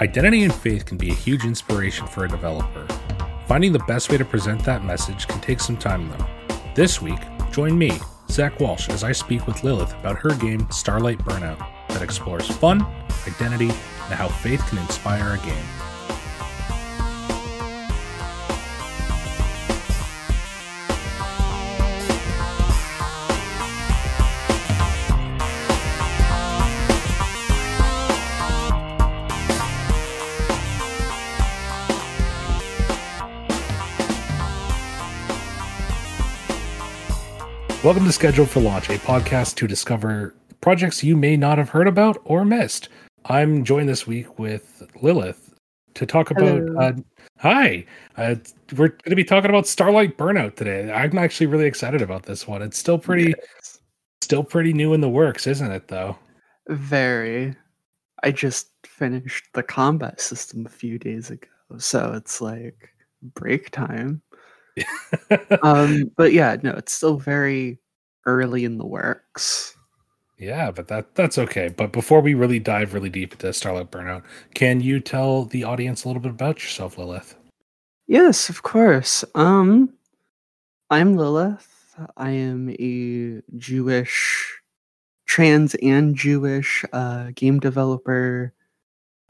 Identity and faith can be a huge inspiration for a developer. Finding the best way to present that message can take some time, though. This week, join me, Zach Walsh, as I speak with Lilith about her game Starlight Burnout that explores fun, identity, and how faith can inspire a game. Welcome to Scheduled for Launch, a podcast to discover projects you may not have heard about or missed. I'm joined this week with Lilith to talk about. Uh, hi, uh, we're going to be talking about Starlight Burnout today. I'm actually really excited about this one. It's still pretty, Yes. still pretty new in the works, isn't it? Though. Very. I just finished the combat system a few days ago, so it's like break time. Um, but yeah, no, it's still very early in the works. yeah, but that that's okay. But before we really dive really deep into Starlight Burnout, can you tell the audience a little bit about yourself, Lilith? Yes, of course. Um, I'm Lilith. I am a Jewish, trans and Jewish uh, game developer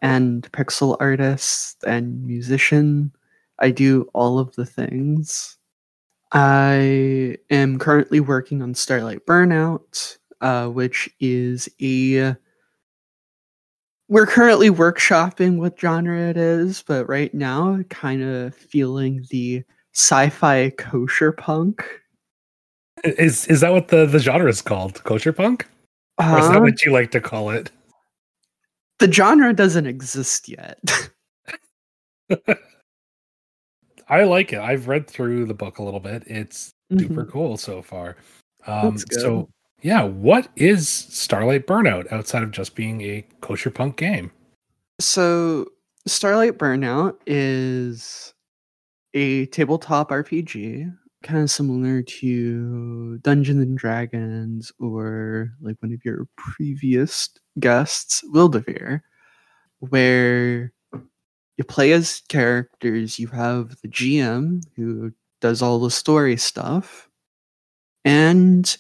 and pixel artist and musician. I do all of the things. I am currently working on Starlight Burnout, uh, which is a. We're currently workshopping what genre it is, but right now, kind of feeling the sci-fi kosher punk. Is is that what the the genre is called? Kosher punk, or is that Uh, what you like to call it? the genre doesn't exist yet. I like it. I've read through the book a little bit. It's super Mhm. cool so far. Um, so yeah, what is Starlight Burnout outside of just being a kosher punk game? So, Starlight Burnout is a tabletop RPG, kind of similar to Dungeons and Dragons or like one of your previous guests, Wildevere, where you play as characters. You have the GM who does all the story stuff, and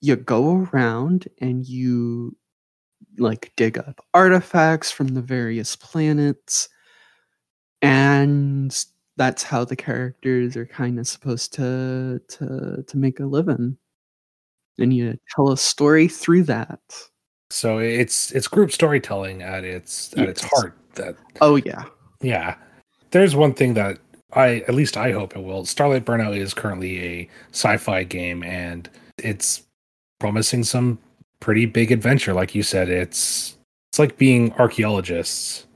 you go around and you like dig up artifacts from the various planets and that's how the characters are kind of supposed to to to make a living and you tell a story through that So it's it's group storytelling at its at its heart. That oh yeah yeah, there's one thing that I at least I hope it will. Starlight Burnout is currently a sci-fi game, and it's promising some pretty big adventure. Like you said, it's it's like being archaeologists.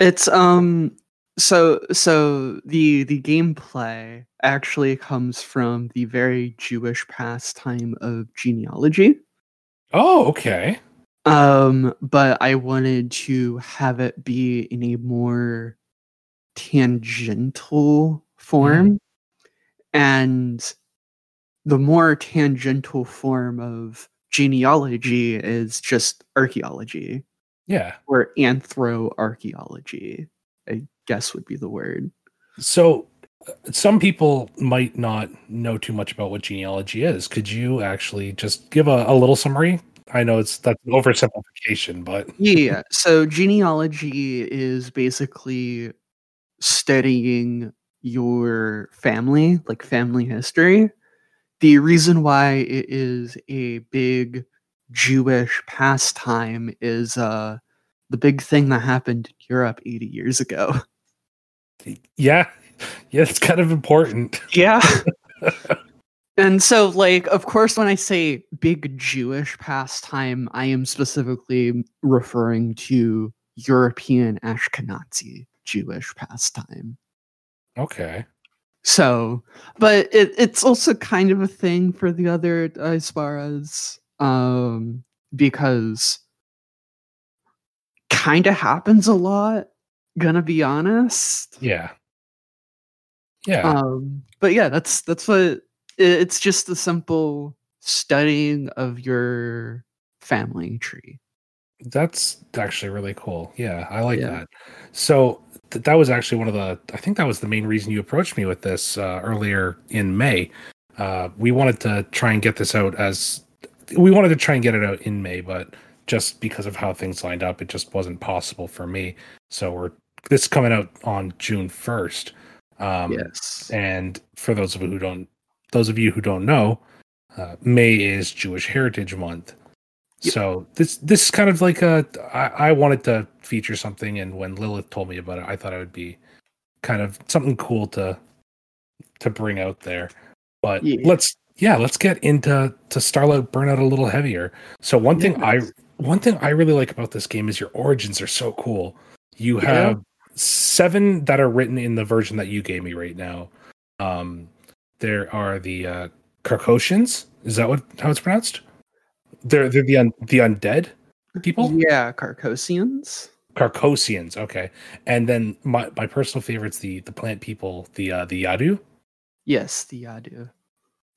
it's um so so the the gameplay actually comes from the very jewish pastime of genealogy Oh, okay. Um, but I wanted to have it be in a more tangential form. And the more tangential form of genealogy is just archaeology Yeah. or anthroarchaeology, I guess would be the word. So, uh, some people might not know too much about what genealogy is. Could you actually just give a, a little summary? I know it's that's an oversimplification, but Yeah. So genealogy is basically studying your family, like family history. The reason why it is a big Jewish pastime is uh the big thing that happened in Europe 80 years ago. yeah, yeah, it's kind of important. Yeah. and so like of course when I say big Jewish pastime, I am specifically referring to European Ashkenazi Jewish pastime. Okay. So, but it, it's also kind of a thing for the other diasporas, um, because kind of happens a lot. Gonna be honest. Yeah. Yeah. Um, but yeah, that's that's what it's just the simple studying of your family tree. That's actually really cool. Yeah, I like Yeah. that. So th- that was actually one of the. I think that was the main reason you approached me with this uh, earlier in May. Uh, we wanted to try and get this out as we wanted to try and get it out in May, but just because of how things lined up, it just wasn't possible for me. So we're this is coming out on June first. Um, yes. And for those of you who don't, those of you who don't know, uh, May is Jewish Heritage Month. Yep. So this this is kind of like a I, I wanted to feature something, and when Lilith told me about it, I thought it would be kind of something cool to to bring out there. But Yeah. let's yeah, let's get into to Starlight Burnout a little heavier. So one thing I one thing I really like about this game is your origins are so cool. You Yeah. have seven that are written in the version that you gave me right now. Um, there are the uh, Carcosians. Is that what how it's pronounced? They're they're the un, the undead people. Yeah, Carcosians. Carcosians. Okay, and then my my personal favorite's the the plant people. The uh, the Yadu. Yes, the Yadu.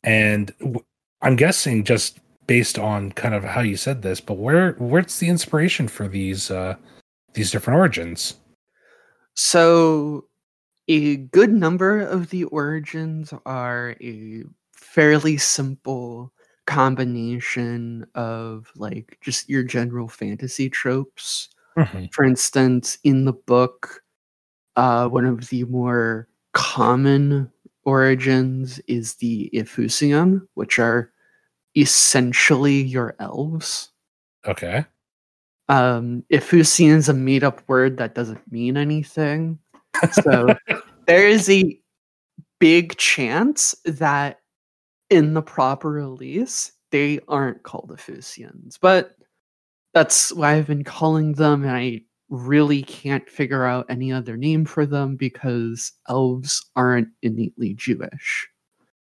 And w- I'm guessing just based on kind of how you said this, but where where's the inspiration for these uh, these different origins? So, a good number of the origins are a fairly simple combination of like just your general fantasy tropes. For instance, in the book, uh, one of the more common origins is the Ifusium, which are essentially your elves. Okay. Um, Ifusian is a made up word that doesn't mean anything. So there is a big chance that in the proper release, they aren't called Efusians. But that's why I've been calling them, and I really can't figure out any other name for them because elves aren't innately Jewish.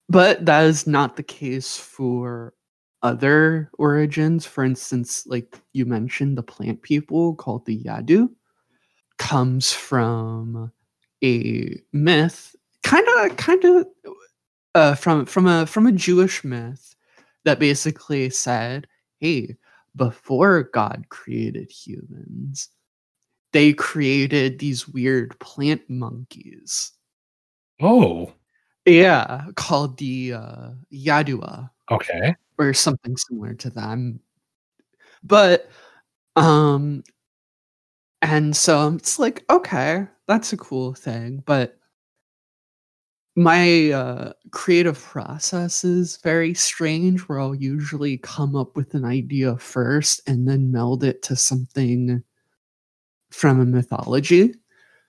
But that is not the case for other origins. For instance, like you mentioned, the plant people called the Yadu comes from a myth, kind of, kind of, uh, from from a from a Jewish myth that basically said, "Hey, before God created humans, they created these weird plant monkeys." Oh. Yeah, called the uh, Yadua Okay. or something similar to them. But um and so it's like okay, that's a cool thing, but my uh creative process is very strange where I'll usually come up with an idea first and then meld it to something from a mythology.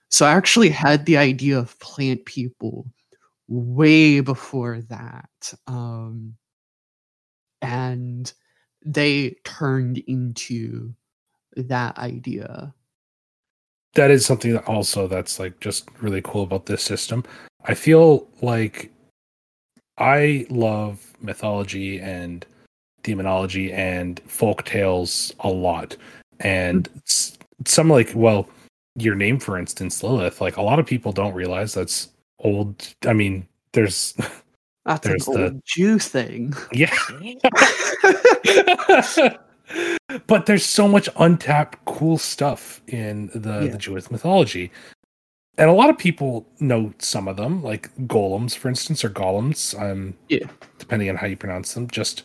So I actually had the idea of plant people way before that. Um and they turned into that idea. That is something that also that's like just really cool about this system. I feel like I love mythology and demonology and folk tales a lot. And s- some like well, your name for instance, Lilith, like a lot of people don't realize that's old. I mean, there's That's There's an the- old Jew thing. yeah. but there's so much untapped cool stuff in the, Yeah. the Jewish mythology. And a lot of people know some of them, like golems, for instance, or golems, um, Yeah. depending on how you pronounce them. Just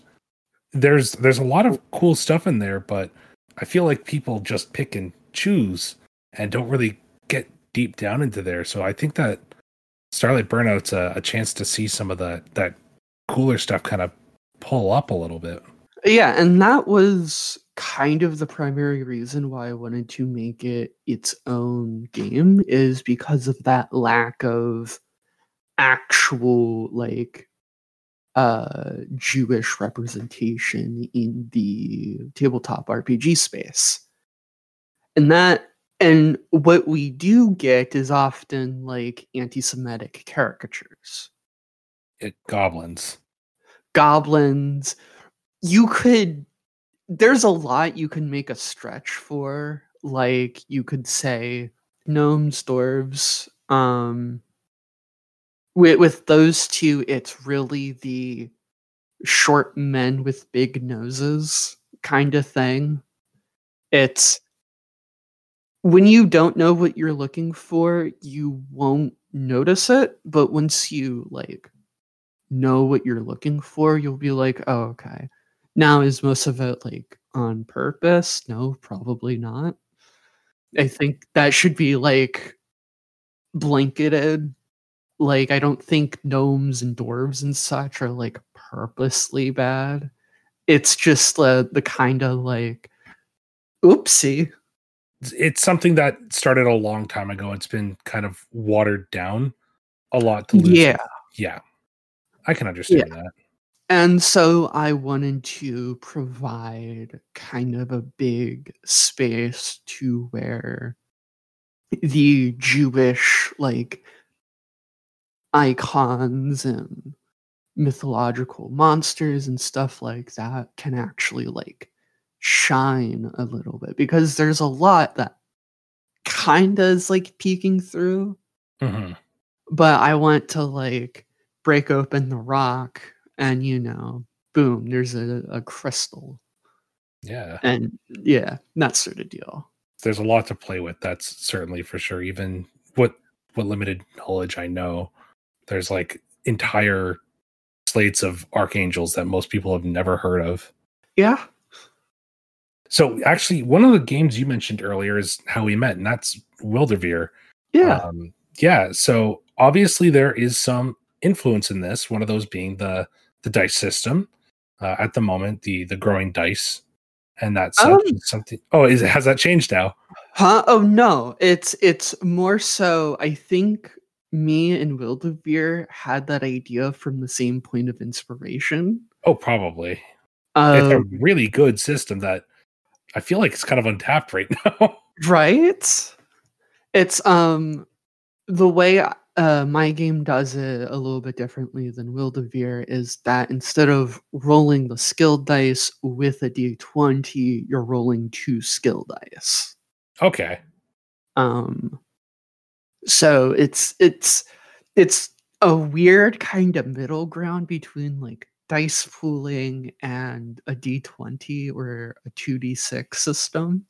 there's there's a lot of cool stuff in there, but I feel like people just pick and choose and don't really get deep down into there. So I think that Starlight Burnout's a, a chance to see some of the that cooler stuff kind of pull up a little bit. Yeah, and that was kind of the primary reason why I wanted to make it its own game is because of that lack of actual like uh Jewish representation in the tabletop RPG space. And that and what we do get is often like anti-Semitic caricatures. It goblins. goblins. You could there's a lot you can make a stretch for. Like you could say gnomes, dwarves. Um with with those two, it's really the short men with big noses kind of thing. It's when you don't know what you're looking for, you won't notice it, but once you like know what you're looking for, you'll be like, "Oh, okay." Now is most of it like on purpose? No, probably not. I think that should be like blanketed. Like I don't think gnomes and dwarves and such are like purposely bad. It's just uh, the kind of like oopsie. It's something that started a long time ago. It's been kind of watered down a lot to lose. Yeah. Yeah. I can understand Yeah. that. And so I wanted to provide kind of a big space to where the Jewish like icons and mythological monsters and stuff like that can actually like shine a little bit because there's a lot that kind of is like peeking through. Hmm but I want to like break open the rock and you know, boom, there's a, a crystal. Yeah. And yeah, that sort of deal. There's a lot to play with. That's certainly for sure. Even what what limited knowledge I know, there's like entire slates of archangels that most people have never heard of. Yeah. So actually, one of the games you mentioned earlier is how we met, and that's Wildevere. Yeah. Um, yeah. So obviously there is some influence in this. One of those being the the dice system uh, at the moment, the the growing dice, and that's Um, something. Oh, is has that changed now? huh? Oh no. It's it's more so I think me and Wildevere had that idea from the same point of inspiration. Oh, probably. it's a Um, really good system that I feel like it's kind of untapped right now. right? It's um the way uh, my game does it a little bit differently than Wildevere is that instead of rolling the skill dice with a d20, you're rolling two skill dice. okay. Um, so it's it's it's a weird kind of middle ground between like dice pooling and a d20 or a 2d6 system.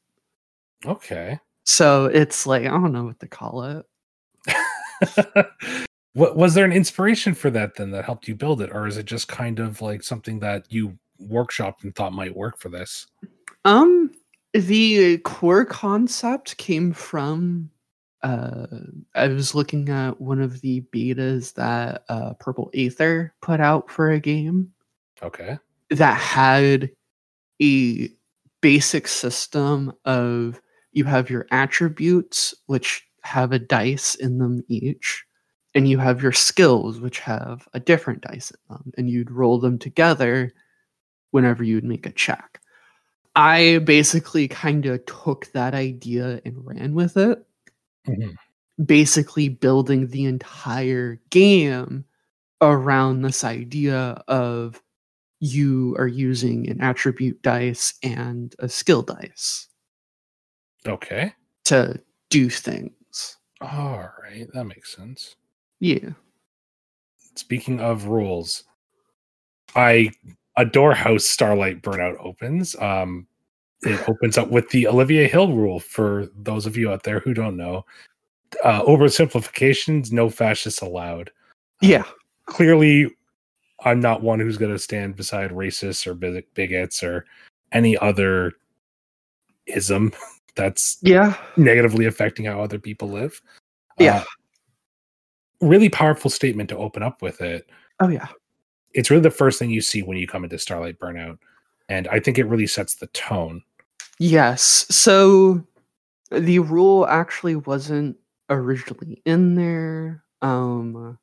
Okay. So it's like I don't know what to call it. what was there an inspiration for that then that helped you build it, or is it just kind of like something that you workshopped and thought might work for this? Um, the core concept came from. Uh, I was looking at one of the betas that uh, Purple Aether put out for a game Okay. that had a basic system of you have your attributes, which have a dice in them each, and you have your skills, which have a different dice in them, and you'd roll them together whenever you'd make a check. I basically kind of took that idea and ran with it, Mhm. basically building the entire game around this idea of you are using an attribute dice and a skill dice Okay. to do things. All right. That makes sense. Yeah. Speaking of rules, I adore how Starlight Burnout opens. Um, it opens up with the Olivier Hill rule for those of you out there who don't know. Uh, oversimplifications, no fascists allowed. Uh, Yeah. clearly I'm not one who's going to stand beside racists or big- bigots or any other ism that's Yeah. negatively affecting how other people live. Yeah. Uh, really powerful statement to open up with it. Oh yeah. It's really the first thing you see when you come into Starlight Burnout. And I think it really sets the tone. Yes. So the rule actually wasn't originally in there. Um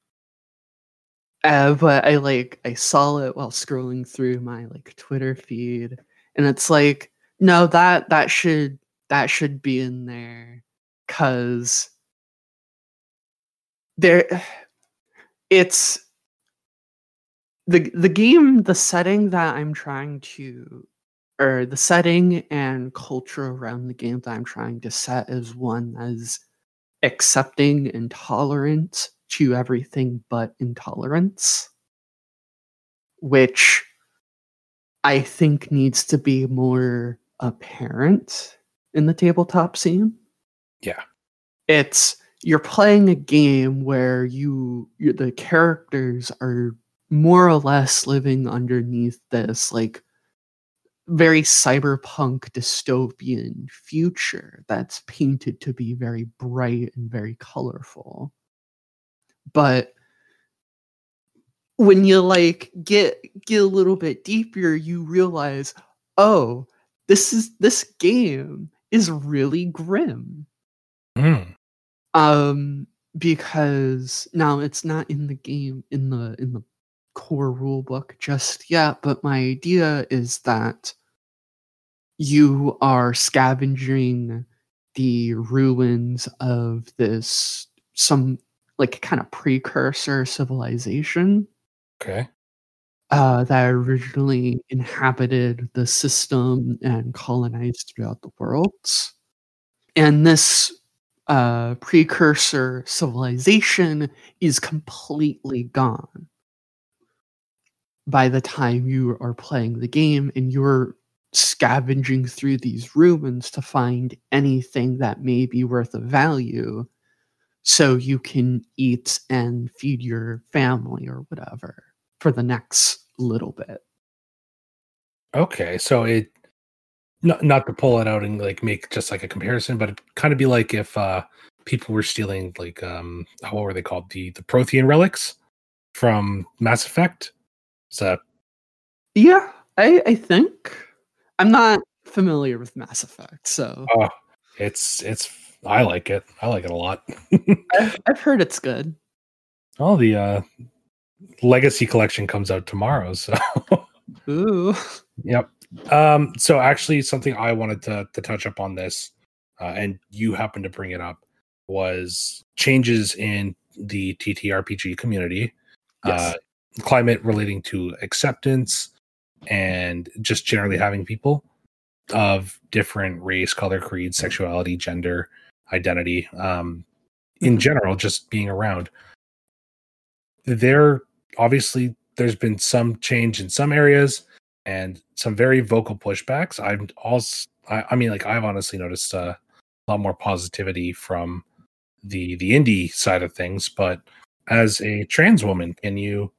uh, but I like I saw it while scrolling through my like Twitter feed and it's like no that that should that should be in there cuz there it's the the game the setting that I'm trying to or the setting and culture around the game that I'm trying to set is one as accepting and tolerant to everything but intolerance, which I think needs to be more apparent in the tabletop scene. Yeah. It's you're playing a game where you the characters are more or less living underneath this like very cyberpunk dystopian future that's painted to be very bright and very colorful. But when you like get get a little bit deeper, you realize, oh, this is this game is really grim. Mm. Um, because now it's not in the game in the in the core rule book just yet, but my idea is that you are scavenging the ruins of this some like kind of precursor civilization Okay. Uh, that originally inhabited the system and colonized throughout the world. And this uh, precursor civilization is completely gone by the time you are playing the game and you're scavenging through these ruins to find anything that may be worth of value so you can eat and feed your family or whatever for the next little bit. Okay. So it not not to pull it out and like make just like a comparison, but it kind of be like if uh people were stealing like um what were they called? The the Prothean relics from Mass Effect. So Yeah, I, I think. I'm not familiar with Mass Effect, so oh, it's it's I like it. I like it a lot. I've, I've heard it's good. All the uh Legacy collection comes out tomorrow, so Ooh. Yep. Um, so actually, something I wanted to to touch up on this, uh, and you happened to bring it up, was changes in the TTRPG community, Yes. uh, climate relating to acceptance, and just generally having people of different race, color, creed, sexuality, gender, identity, um, in Mhm. general, just being around. There, obviously, there's been some change in some areas and some very vocal pushbacks. I've also, I, I mean, like I've honestly noticed uh, a lot more positivity from the the indie side of things. But as a trans woman, can you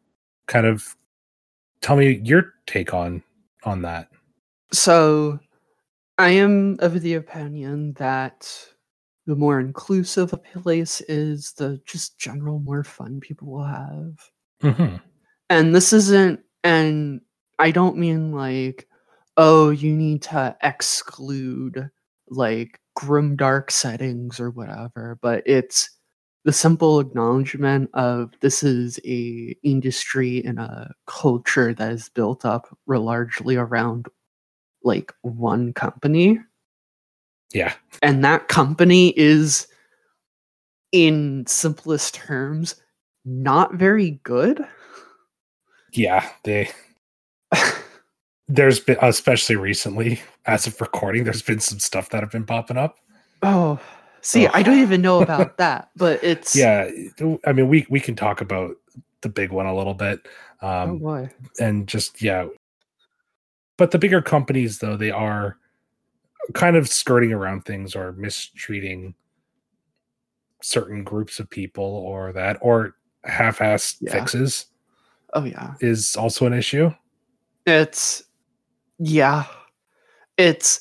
kind of tell me your take on on that? So I am of the opinion that the more inclusive a place is, the just general more fun people will have. Mm-hmm. And this isn't, and I don't mean like, oh, you need to exclude like grim dark settings or whatever, but it's the simple acknowledgement of this is a industry and a culture that is built up largely around like one company Yeah, and that company is in simplest terms not very good yeah. They there's been especially recently, as of recording, there's been some stuff that have been popping up. oh see Ugh. i don't even know about that but it's Yeah, I mean, we we can talk about the big one a little bit. oh Um, boy and just yeah but the bigger companies though they are kind of skirting around things or mistreating certain groups of people or that or half-assed Yeah. fixes oh yeah. is also an issue. It's yeah. It's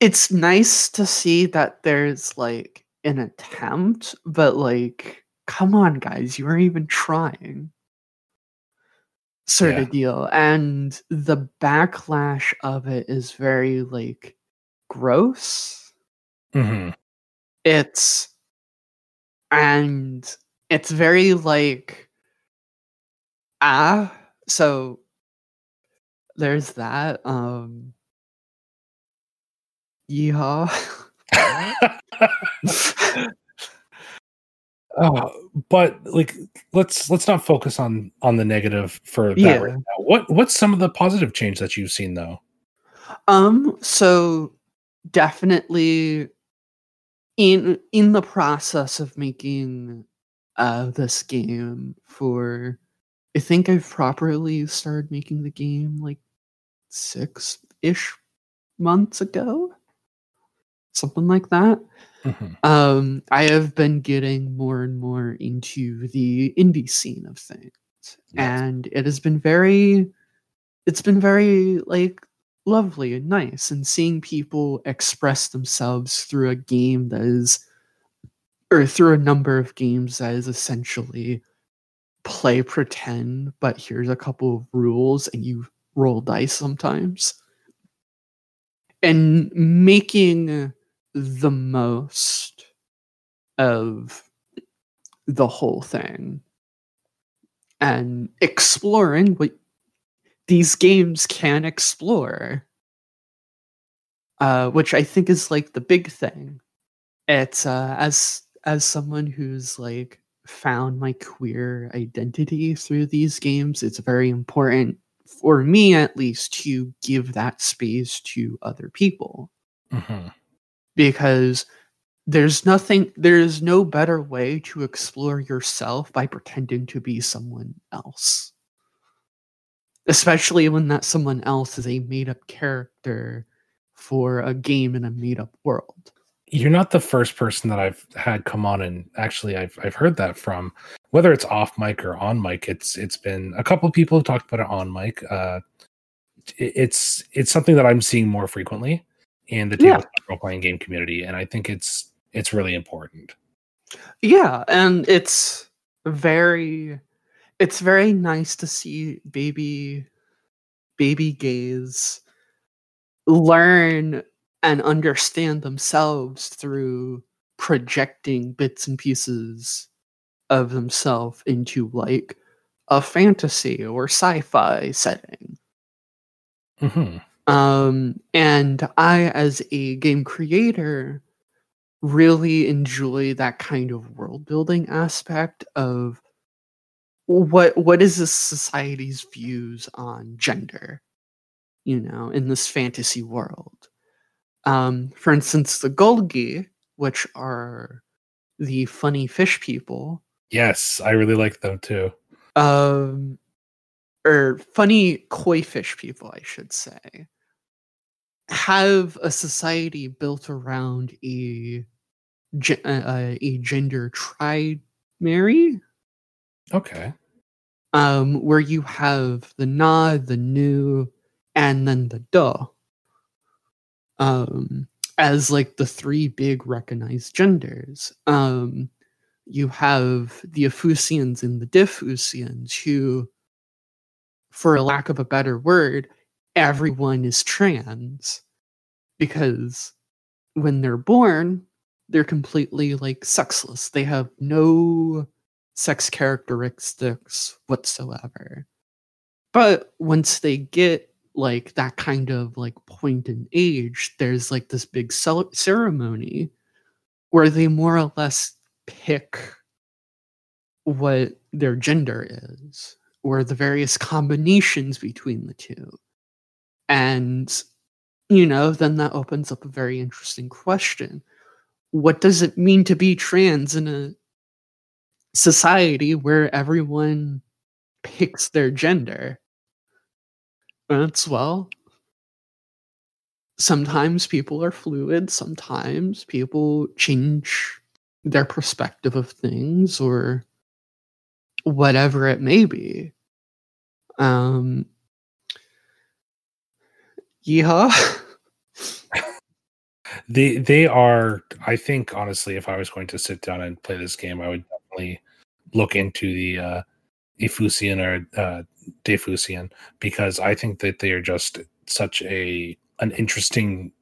it's nice to see that there's like an attempt but like come on guys you weren't even trying. Sort Yeah. of deal. And the backlash of it is very like gross. Hmm it's and it's very like ah so there's that um yeehaw oh, but like let's let's not focus on on the negative for that Yeah. right now. what what's some of the positive change that you've seen though um so definitely in in the process of making uh this game for i think i've properly started making the game like six ish months ago something like that. Mhm. Um, I have been getting more and more into the indie scene of things, Yes. and it has been very, it's been very like lovely and nice, and seeing people express themselves through a game that is, or through a number of games that is essentially play pretend, but here's a couple of rules, and you roll dice sometimes, and making the most of the whole thing and exploring what these games can explore uh, which i think is like the big thing. It's uh, as as someone who's like found my queer identity through these games it's very important for me at least to give that space to other people. Mhm. because there's nothing there's no better way to explore yourself by pretending to be someone else. Especially when that someone else is a made-up character for a game in a made-up world You're not the first person that I've had come on and actually I've I've heard that from whether it's off mic or on mic. It's it's been a couple of people have talked about it on mic. Uh, it- it's it's something that I'm seeing more frequently in the Yeah. tabletop role playing game community, and I think it's it's really important. yeah and it's very it's very nice to see baby baby gays learn and understand themselves through projecting bits and pieces of themselves into like a fantasy or sci-fi setting. Hmm um and i as a game creator really enjoy that kind of world building aspect of what what is this society's views on gender you know in this fantasy world um for instance the golgi which are the funny fish people Yes, I really like them too. um or funny koi fish people i should say have a society built around a uh, a gender trimary Okay. um where you have the na the nu and then the da um as like the three big recognized genders. Um you have the Efusians and the Diffusians who for a lack of a better word everyone is trans. Because when they're born they're completely like sexless. They have no sex characteristics whatsoever. But once they get like that kind of like point in age there's like this big cel- ceremony where they more or less pick what their gender is or the various combinations between the two. And you know then that opens up a very interesting question. What does it mean to be trans in a society where everyone picks their gender that's well sometimes people are fluid sometimes people change their perspective of things or whatever it may be um yeehaw They they are. I think honestly, if I was going to sit down and play this game, I would definitely look into the uh, Efusian or uh, Defusian because I think that they are just such a an interesting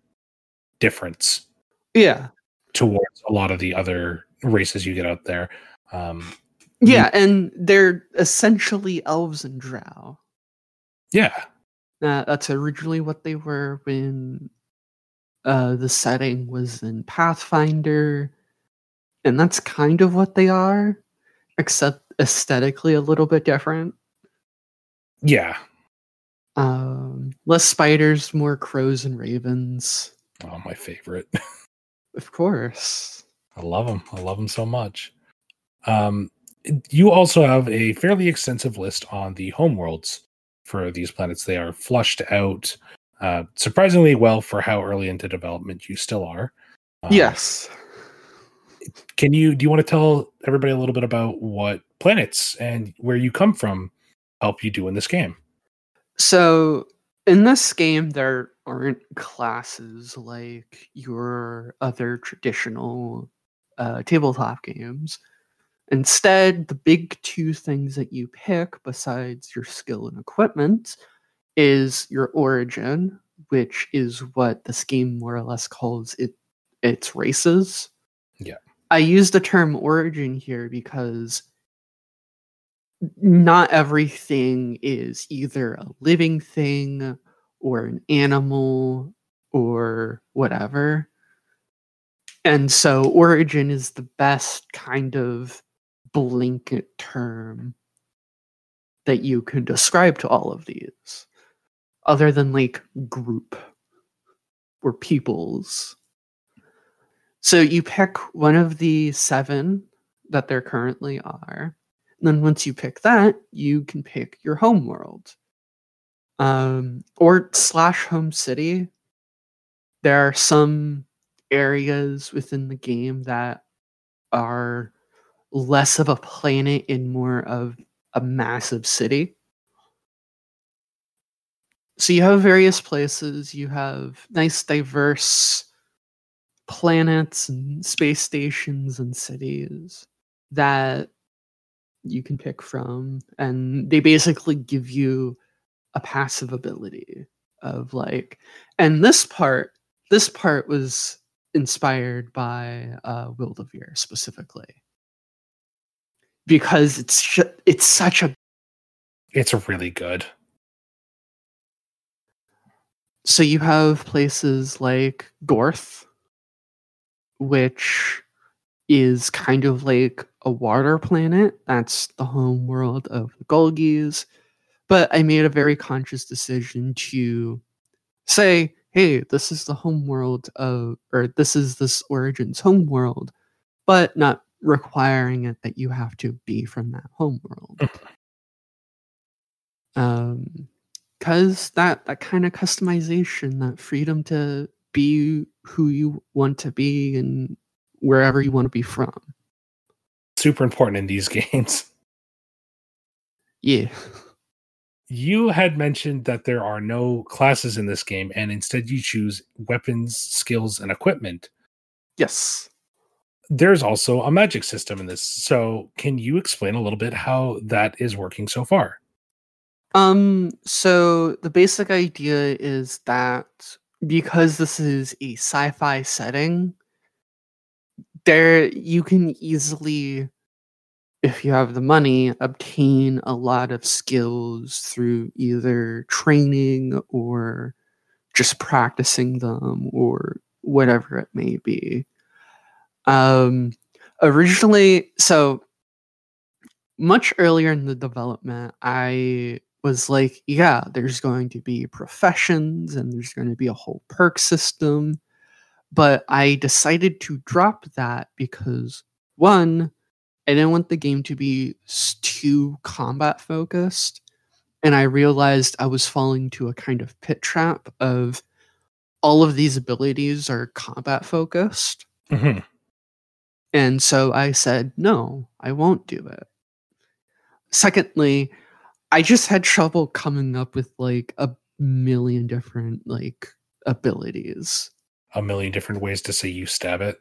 difference yeah towards a lot of the other races you get out there. Um, yeah and they're essentially elves and drow yeah, Uh, that's originally what they were when uh, the setting was in Pathfinder, and that's kind of what they are, except aesthetically a little bit different. Yeah. Um, less spiders, more crows and ravens, Oh, my favorite. of course. I love them. I love them so much. Um, you also have a fairly extensive list on the homeworlds for these planets. They are flushed out uh, surprisingly well for how early into development you still are. Um, yes. Can you do you want to tell everybody a little bit about what planets and where you come from help you do in this game? So in this game, there aren't classes like your other traditional uh, tabletop games. Instead, the big two things that you pick, besides your skill and equipment, is your origin, which is what this game more or less calls it its races. Yeah. I use the term origin here because not everything is either a living thing or an animal or whatever. And so origin is the best kind of blanket term that you can describe to all of these, other than like group or peoples. So you pick one of the seven that there currently are. And then once you pick that, you can pick your home world. Um, or slash home city. There are some areas within the game that are less of a planet and more of a massive city. So you have various places, you have nice, diverse planets and space stations and cities that you can pick from. And they basically give you a passive ability of like, and this part, this part was inspired by uh, Wildevere specifically because it's sh- it's such a It's really good. so you have places like Gorth, which is kind of like a water planet. That's the home world of the Golgies. But I made a very conscious decision to say, hey, this is the home world of, or this is this Origin's home world, but not requiring it that you have to be from that home world. um, because that that kind of customization, that freedom to be who you want to be and wherever you want to be from. Super important in these games. Yeah. You had mentioned that there are no classes in this game, and instead you choose weapons, skills, and equipment. Yes. There's also a magic system in this. So, can you explain a little bit how that is working so far? Um, so the basic idea is that because this is a sci-fi setting, there you can easily, if you have the money, obtain a lot of skills through either training or just practicing them or whatever it may be. Um, originally, so much earlier in the development, I was like, yeah, there's going to be professions and there's going to be a whole perk system. But I decided to drop that because one, I didn't want the game to be too combat focused. And I realized I was falling to a kind of pit trap of all of these abilities are combat focused. Mhm. And so I said, no, I won't do it. Secondly, I just had trouble coming up with like a million different like abilities. A million different ways to say you stab it.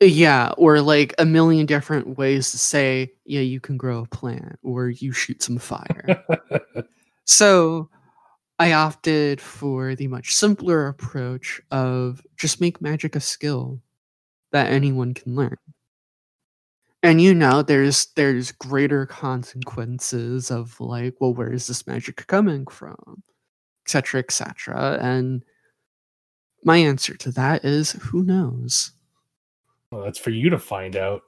Yeah, or like a million different ways to say, yeah, you can grow a plant or you shoot some fire. so I opted for the much simpler approach of just make magic a skill that anyone can learn. And you know, there's there's greater consequences of like, well, where is this magic coming from? Etc. Etc. And my answer to that is who knows? well, that's for you to find out.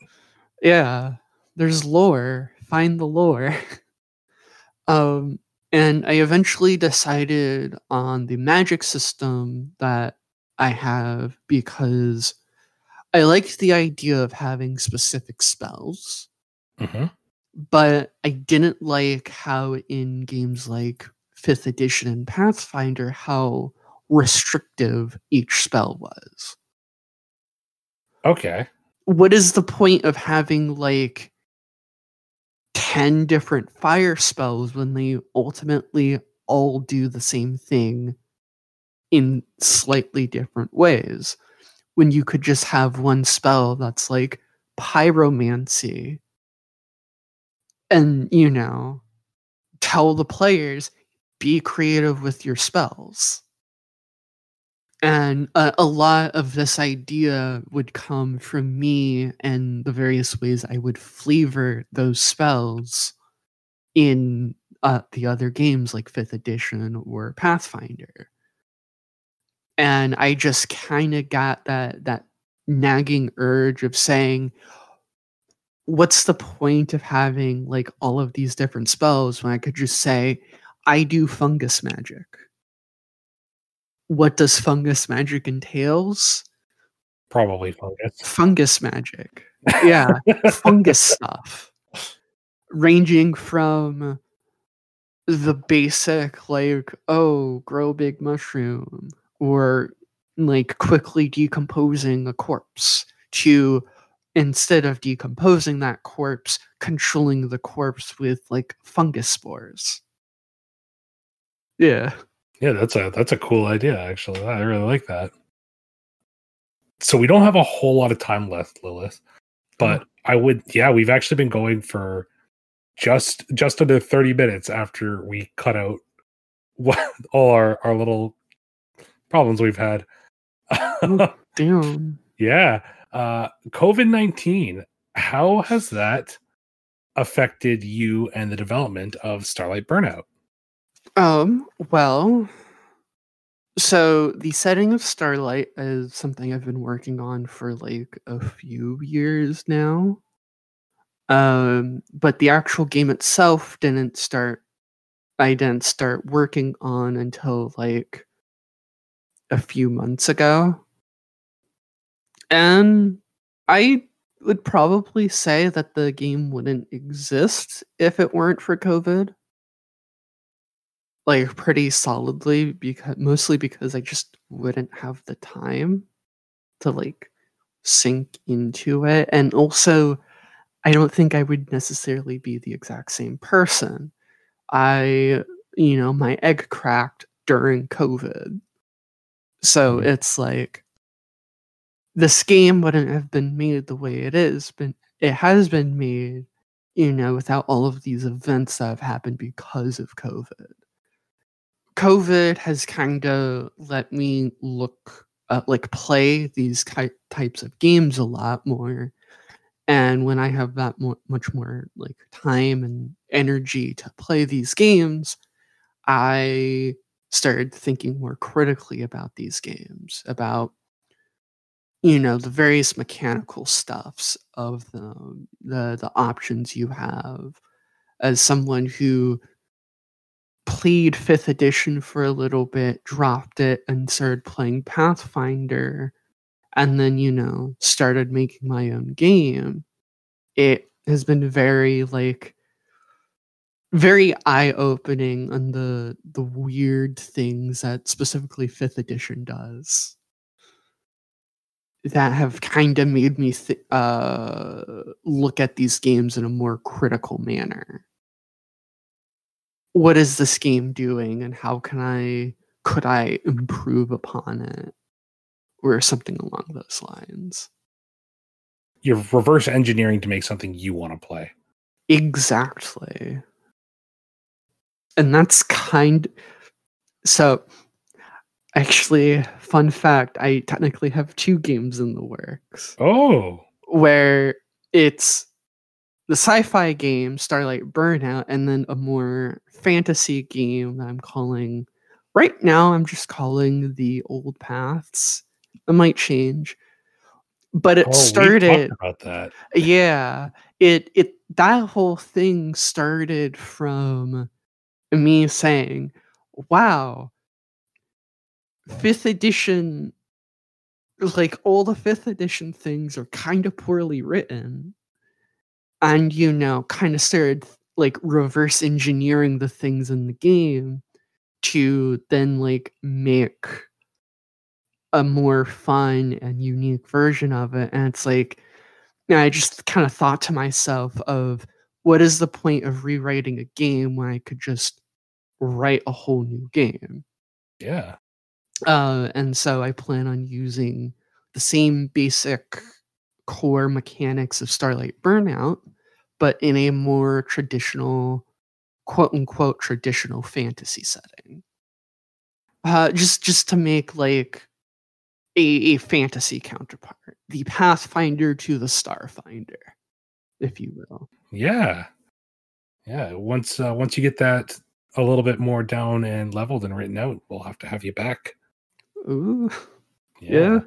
Yeah, there's lore. Find the lore. um, and I eventually decided on the magic system that I have because I liked the idea of having specific spells, hmm but I didn't like how in games like 5th edition and Pathfinder how restrictive each spell was. Okay. What is the point of having like 10 different fire spells when they ultimately all do the same thing in slightly different ways? When you could just have one spell that's like pyromancy and, you know, tell the players be creative with your spells and a, a lot of this idea would come from me and the various ways I would flavor those spells in uh, the other games like fifth edition or Pathfinder. And I just kind of got that that nagging urge of saying, what's the point of having like all of these different spells when I could just say, I do fungus magic what does fungus magic entails? Probably fungus. Fungus magic. Yeah, fungus stuff. Ranging from the basic, like, oh, grow big mushroom, or like quickly decomposing a corpse, to instead of decomposing that corpse, controlling the corpse with like fungus spores. Yeah. Yeah, that's a that's a cool idea actually. I really like that. So we don't have a whole lot of time left, Lilith. But I would yeah, we've actually been going for just just under 30 minutes after we cut out what all our our little problems we've had. Oh, damn. yeah. Uh COVID-19, how has that affected you and the development of Starlight Burnout? Um, well, so the setting of Starlight is something I've been working on for like a few years now. Um, but the actual game itself didn't start I didn't start working on until like a few months ago. And I would probably say that the game wouldn't exist if it weren't for COVID like pretty solidly because mostly because I just wouldn't have the time to like sink into it and also I don't think I would necessarily be the exact same person. I you know, my egg cracked during COVID. So mm-hmm. it's like this game wouldn't have been made the way it is, but it has been made, you know, without all of these events that have happened because of COVID. COVID has kind of let me look uh, like play these ty- types of games a lot more. And when i have that more, much more like time and energy to play these games i started thinking more critically about these games about you know the various mechanical stuffs of the the, the options you have. As someone who played fifth edition for a little bit, dropped it, and started playing Pathfinder, and then, you know, started making my own game, it has been very, like, very eye-opening on the the weird things that specifically fifth edition does. That have kind of made me th- uh, look at these games in a more critical manner what is this game doing and how can I could I improve upon it or something along those lines. You're reverse engineering to make something you want to play. Exactly. And that's kind so actually fun fact, I technically have two games in the works. Oh. Where it's the sci-fi game Starlight Burnout and then a more fantasy game that I'm calling right now I'm just calling the old paths. It might change. But it oh, started about that. Yeah. It it that whole thing started from me saying, Wow, fifth edition like all the fifth edition things are kind of poorly written and you know kind of started like reverse engineering the things in the game to then like make a more fun and unique version of it. And it's like, I just kind of thought to myself of what is the point of rewriting a game when I could just write a whole new game? Yeah. Uh, and so I plan on using the same basic core mechanics of Starlight Burnout, but in a more traditional, quote unquote, traditional fantasy setting. Uh, just just to make like a, a fantasy counterpart, the Pathfinder to the Starfinder, if you will. Yeah, yeah. Once uh, once you get that a little bit more down and leveled and written out, we'll have to have you back. Ooh, yeah. yeah.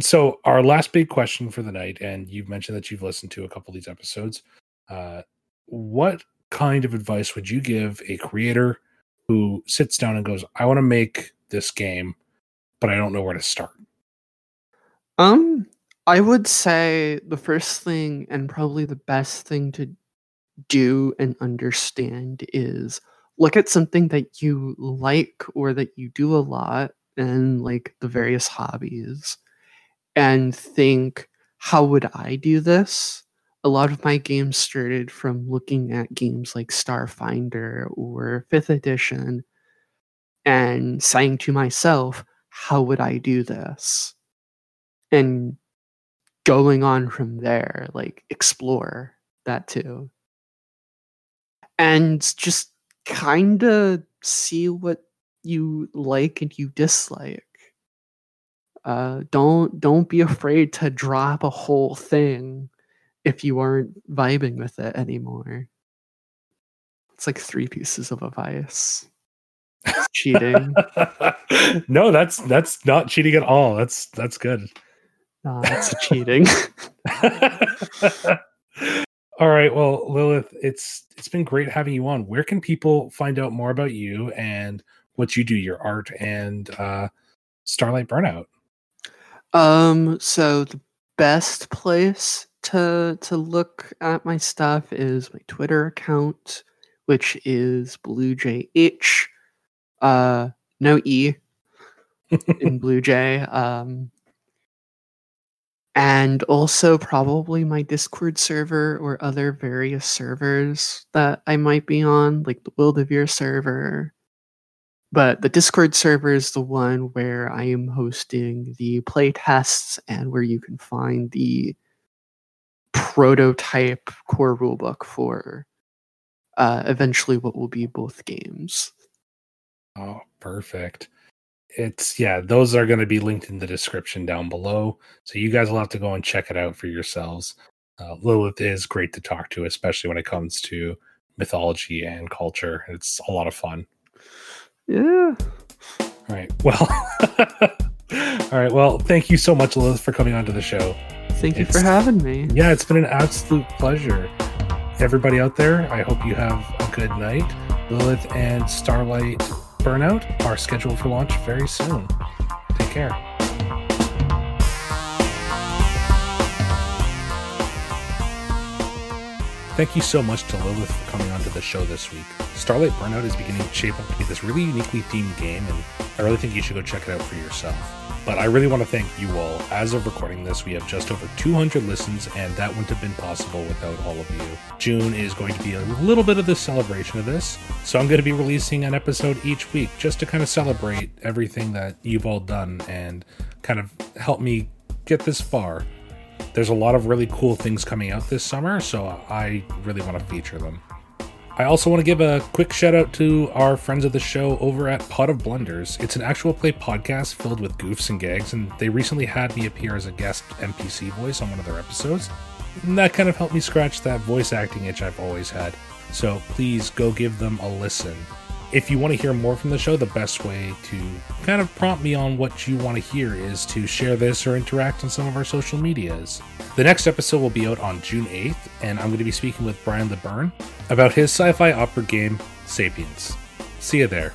So our last big question for the night, and you've mentioned that you've listened to a couple of these episodes. Uh, what kind of advice would you give a creator who sits down and goes, "I want to make this game, but I don't know where to start"? Um, I would say the first thing and probably the best thing to do and understand is look at something that you like or that you do a lot and like the various hobbies and think how would I do this? A lot of my games started from looking at games like Starfinder or 5th edition and saying to myself, how would I do this? And going on from there, like explore that too. And just kind of see what you like and you dislike. Uh, don't don't be afraid to drop a whole thing if you aren't vibing with it anymore. It's like three pieces of advice. It's cheating. no, that's that's not cheating at all. That's that's good. No, that's cheating. all right. Well, Lilith, it's it's been great having you on. Where can people find out more about you and what you do, your art and uh, Starlight Burnout? Um, so the best place to to look at my stuff is my Twitter account, which is BlueJH. Uh, no E in BlueJ. Um, and also probably my Discord server or other various servers that I might be on, like the Wildevere server, but the Discord server is the one where I am hosting the play tests and where you can find the prototype core rulebook for uh, eventually what will be both games. Oh, perfect. It's yeah, those are going to be linked in the description down below. So you guys will have to go and check it out for yourselves. Uh, Lilith is great to talk to, especially when it comes to mythology and culture. It's a lot of fun. Yeah. All right. Well, all right. Well, thank you so much, Lilith, for coming onto the show. Thank you for having me. Yeah, it's been an absolute pleasure. Everybody out there, I hope you have a good night. Lilith and Starlight Burnout are scheduled for launch very soon. Take care. Thank you so much to Lilith for coming onto the show this week. Starlight Burnout is beginning to shape up to be this really uniquely themed game, and I really think you should go check it out for yourself. But I really want to thank you all. As of recording this, we have just over 200 listens, and that wouldn't have been possible without all of you. June is going to be a little bit of the celebration of this, so I'm going to be releasing an episode each week just to kind of celebrate everything that you've all done and kind of help me get this far there's a lot of really cool things coming out this summer, so I really want to feature them. I also want to give a quick shout out to our friends of the show over at Pot of Blunders. It's an actual play podcast filled with goofs and gags, and they recently had me appear as a guest NPC voice on one of their episodes. And that kind of helped me scratch that voice acting itch I've always had. So please go give them a listen if you want to hear more from the show, the best way to kind of prompt me on what you want to hear is to share this or interact on some of our social medias. The next episode will be out on June 8th, and I'm going to be speaking with Brian LeBurn about his sci fi opera game, Sapiens. See you there.